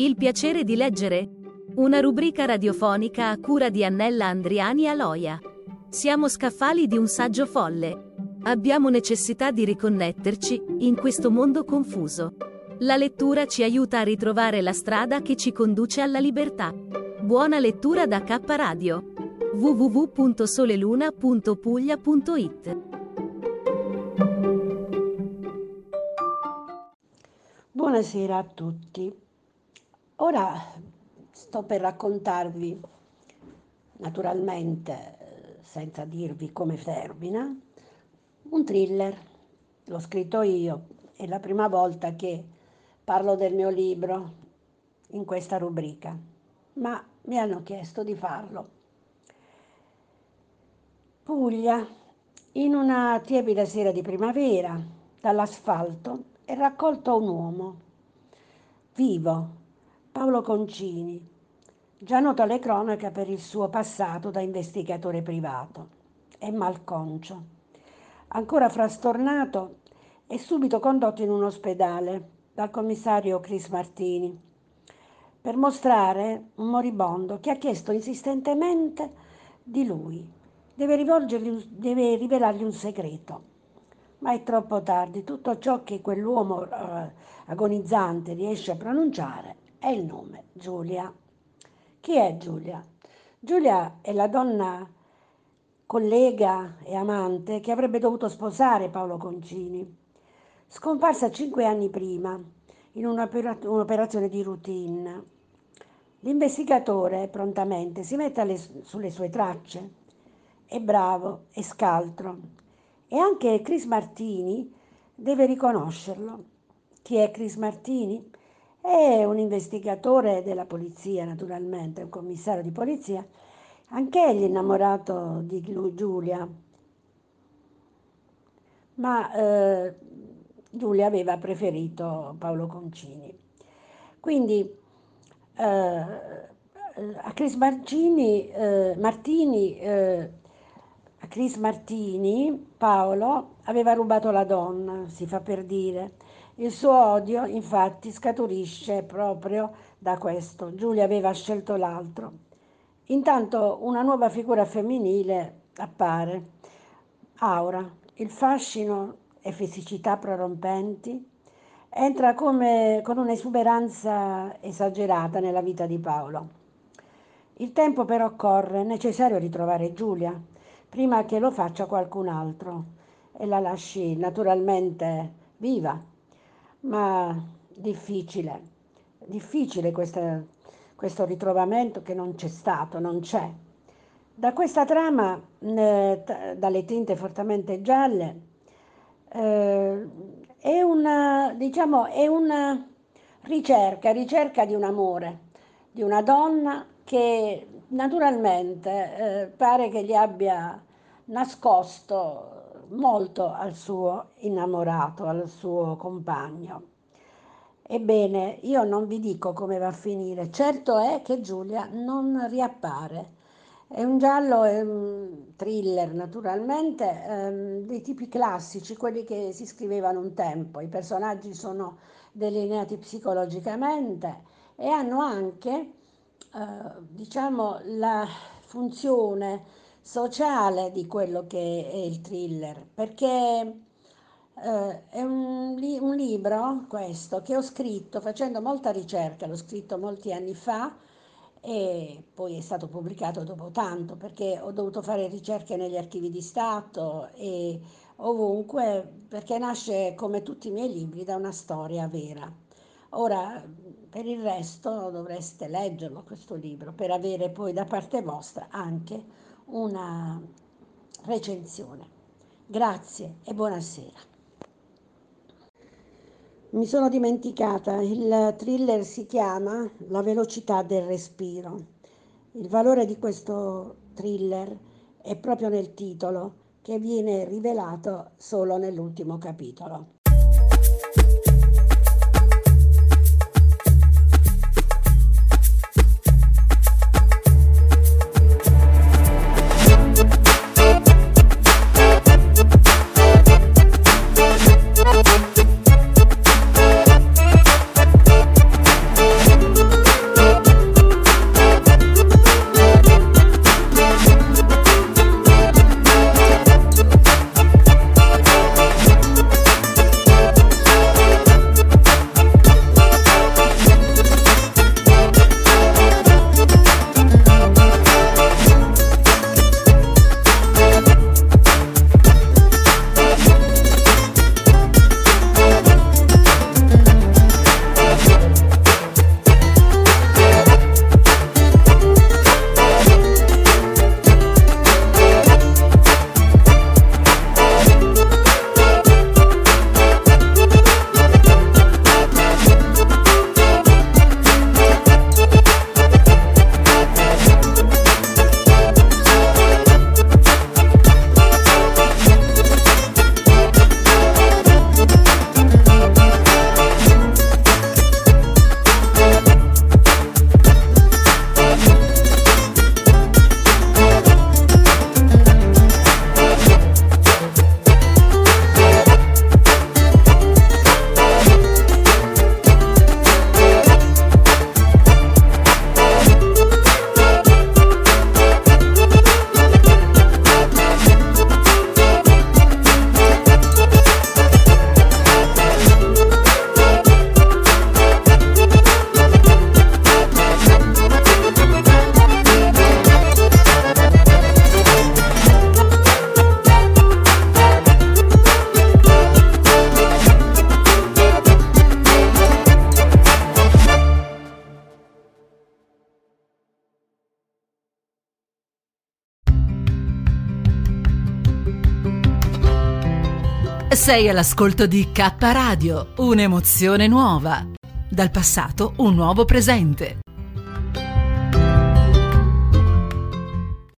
Il piacere di leggere? Una rubrica radiofonica a cura di Annella Andriani Aloia. Siamo scaffali di un saggio folle. Abbiamo necessità di riconnetterci in questo mondo confuso. La lettura ci aiuta a ritrovare la strada che ci conduce alla libertà. Buona lettura da K Radio. www.soleluna.puglia.it Buonasera a tutti. Ora sto per raccontarvi, naturalmente senza dirvi come termina, un thriller. L'ho scritto io, è la prima volta che parlo del mio libro in questa rubrica, ma mi hanno chiesto di farlo. Puglia, in una tiepida sera di primavera, dall'asfalto è raccolto un uomo, vivo, Paolo Concini, già noto alle cronache per il suo passato da investigatore privato. È malconcio. Ancora frastornato, è subito condotto in un ospedale dal commissario Chris Martini per mostrare un moribondo che ha chiesto insistentemente di lui. Deve, deve rivelargli un segreto. Ma è troppo tardi. Tutto ciò che quell'uomo eh, agonizzante riesce a pronunciare è il nome Giulia. Chi è Giulia? Giulia è la donna collega e amante che avrebbe dovuto sposare Paolo Concini scomparsa cinque anni prima in un'operazione di routine. L'investigatore prontamente si mette alle, sulle sue tracce. È bravo, è scaltro. E anche Chris Martini deve riconoscerlo. Chi è Chris Martini? È un investigatore della polizia, naturalmente, un commissario di polizia, anch'egli innamorato di Giulia. Ma eh, Giulia aveva preferito Paolo Concini. Quindi eh, a Chris Marcini, eh, Martini, eh, a Chris Martini, Paolo aveva rubato la donna, si fa per dire. Il suo odio infatti scaturisce proprio da questo. Giulia aveva scelto l'altro. Intanto una nuova figura femminile appare, Aura, il fascino e fisicità prorompenti, entra come con un'esuberanza esagerata nella vita di Paolo. Il tempo però corre, è necessario ritrovare Giulia, prima che lo faccia qualcun altro e la lasci naturalmente viva, ma difficile, difficile questa, questo ritrovamento che non c'è stato, non c'è. Da questa trama, eh, dalle tinte fortemente gialle, eh, è una, diciamo, è una ricerca, ricerca di un amore, di una donna che naturalmente eh, pare che gli abbia nascosto molto al suo innamorato, al suo compagno. Ebbene, io non vi dico come va a finire, certo è che Giulia non riappare è un giallo, è un thriller naturalmente, ehm, dei tipi classici, quelli che si scrivevano un tempo. I personaggi sono delineati psicologicamente e hanno anche, eh, diciamo, la funzione sociale di quello che è il thriller, perché eh, è un, li- un libro, questo, che ho scritto facendo molta ricerca, l'ho scritto molti anni fa, e poi è stato pubblicato dopo tanto perché ho dovuto fare ricerche negli archivi di Stato e ovunque perché nasce come tutti i miei libri da una storia vera. Ora, per il resto dovreste leggerlo questo libro per avere poi da parte vostra anche una recensione. Grazie e buonasera. Mi sono dimenticata, il thriller si chiama La velocità del respiro. Il valore di questo thriller è proprio nel titolo, che viene rivelato solo nell'ultimo capitolo. Sei all'ascolto di K Radio, un'emozione nuova. Dal passato un nuovo presente.